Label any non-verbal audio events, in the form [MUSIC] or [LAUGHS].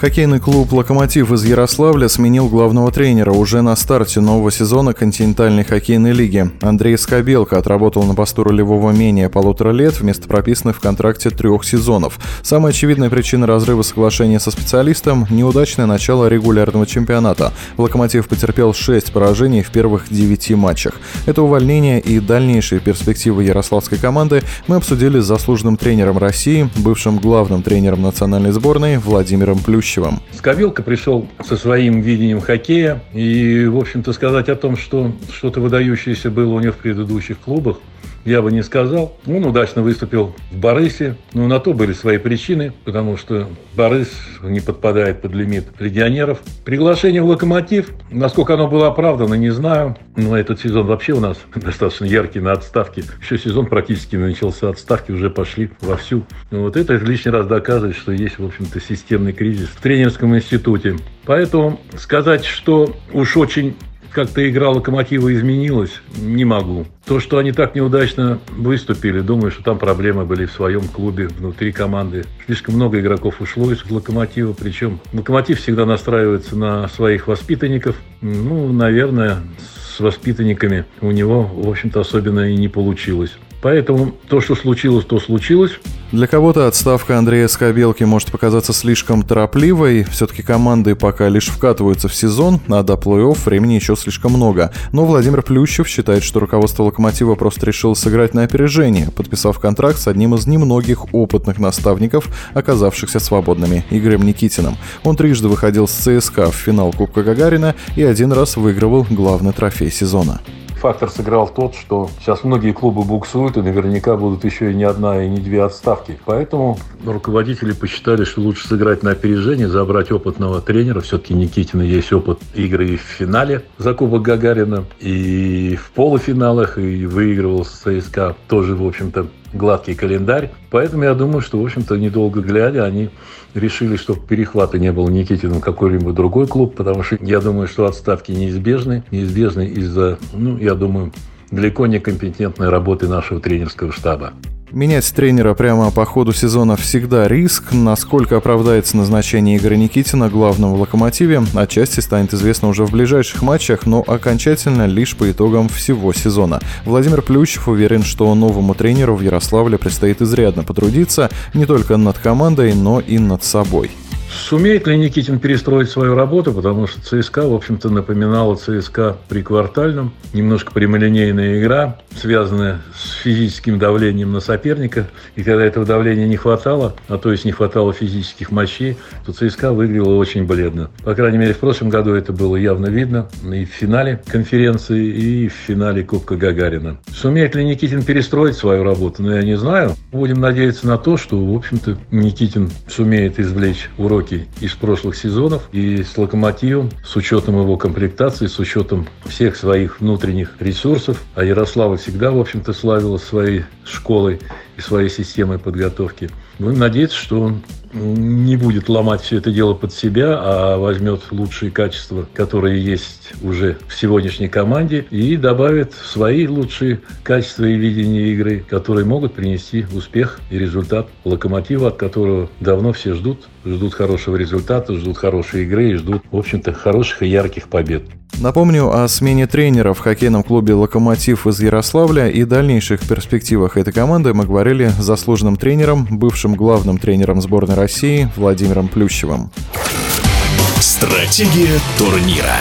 Хоккейный клуб «Локомотив» из Ярославля сменил главного тренера уже на старте нового сезона континентальной хоккейной лиги. Андрей Скобелко отработал на посту ролевого менее полутора лет вместо прописанных в контракте трех сезонов. Самая очевидная причина разрыва соглашения со специалистом – неудачное начало регулярного чемпионата. «Локомотив» потерпел шесть поражений в первых девяти матчах. Это увольнение и дальнейшие перспективы ярославской команды мы обсудили с заслуженным тренером России, бывшим главным тренером национальной сборной Владимиром Плющевым будущего. Скобелка пришел со своим видением хоккея. И, в общем-то, сказать о том, что что-то выдающееся было у него в предыдущих клубах, я бы не сказал. Он удачно выступил в Барысе, но на то были свои причины, потому что Барыс не подпадает под лимит легионеров. Приглашение в «Локомотив», насколько оно было оправдано, не знаю. Но этот сезон вообще у нас [LAUGHS] достаточно яркий на отставке. Еще сезон практически начался, отставки уже пошли вовсю. Вот это лишний раз доказывает, что есть, в общем-то, системный кризис в тренерском институте. Поэтому сказать, что уж очень как-то игра «Локомотива» изменилась, не могу. То, что они так неудачно выступили, думаю, что там проблемы были в своем клубе, внутри команды. Слишком много игроков ушло из «Локомотива», причем «Локомотив» всегда настраивается на своих воспитанников. Ну, наверное, с воспитанниками у него, в общем-то, особенно и не получилось. Поэтому то, что случилось, то случилось. Для кого-то отставка Андрея Скобелки может показаться слишком торопливой. Все-таки команды пока лишь вкатываются в сезон, а до плей-офф времени еще слишком много. Но Владимир Плющев считает, что руководство «Локомотива» просто решило сыграть на опережение, подписав контракт с одним из немногих опытных наставников, оказавшихся свободными, Игорем Никитиным. Он трижды выходил с ЦСКА в финал Кубка Гагарина и один раз выигрывал главный трофей сезона фактор сыграл тот, что сейчас многие клубы буксуют, и наверняка будут еще и не одна, и не две отставки. Поэтому руководители посчитали, что лучше сыграть на опережение, забрать опытного тренера. Все-таки Никитина есть опыт игры и в финале за Кубок Гагарина, и в полуфиналах, и выигрывал с ЦСКА тоже, в общем-то, гладкий календарь. Поэтому я думаю, что, в общем-то, недолго глядя, они решили, чтобы перехвата не было Никитиным какой-либо другой клуб, потому что я думаю, что отставки неизбежны. Неизбежны из-за, ну, я думаю, далеко не компетентной работы нашего тренерского штаба. Менять тренера прямо по ходу сезона всегда риск. Насколько оправдается назначение Игоря Никитина главным в «Локомотиве», отчасти станет известно уже в ближайших матчах, но окончательно лишь по итогам всего сезона. Владимир Плющев уверен, что новому тренеру в Ярославле предстоит изрядно потрудиться не только над командой, но и над собой. Сумеет ли Никитин перестроить свою работу, потому что ЦСКА, в общем-то, напоминала ЦСКА при квартальном. Немножко прямолинейная игра, связанная с физическим давлением на соперника. И когда этого давления не хватало, а то есть не хватало физических мощей, то ЦСКА выглядела очень бледно. По крайней мере, в прошлом году это было явно видно и в финале конференции, и в финале Кубка Гагарина. Сумеет ли Никитин перестроить свою работу? Ну, я не знаю. Будем надеяться на то, что, в общем-то, Никитин сумеет извлечь уроки уроки из прошлых сезонов и с «Локомотивом», с учетом его комплектации, с учетом всех своих внутренних ресурсов. А Ярослава всегда, в общем-то, славилась своей школой и своей системой подготовки. Будем надеяться, что он не будет ломать все это дело под себя, а возьмет лучшие качества, которые есть уже в сегодняшней команде, и добавит свои лучшие качества и видения игры, которые могут принести успех и результат локомотива, от которого давно все ждут. Ждут хорошего результата, ждут хорошей игры и ждут, в общем-то, хороших и ярких побед. Напомню о смене тренера в хоккейном клубе «Локомотив» из Ярославля и дальнейших перспективах этой команды мы говорили с заслуженным тренером, бывшим главным тренером сборной России Владимиром Плющевым. Стратегия турнира.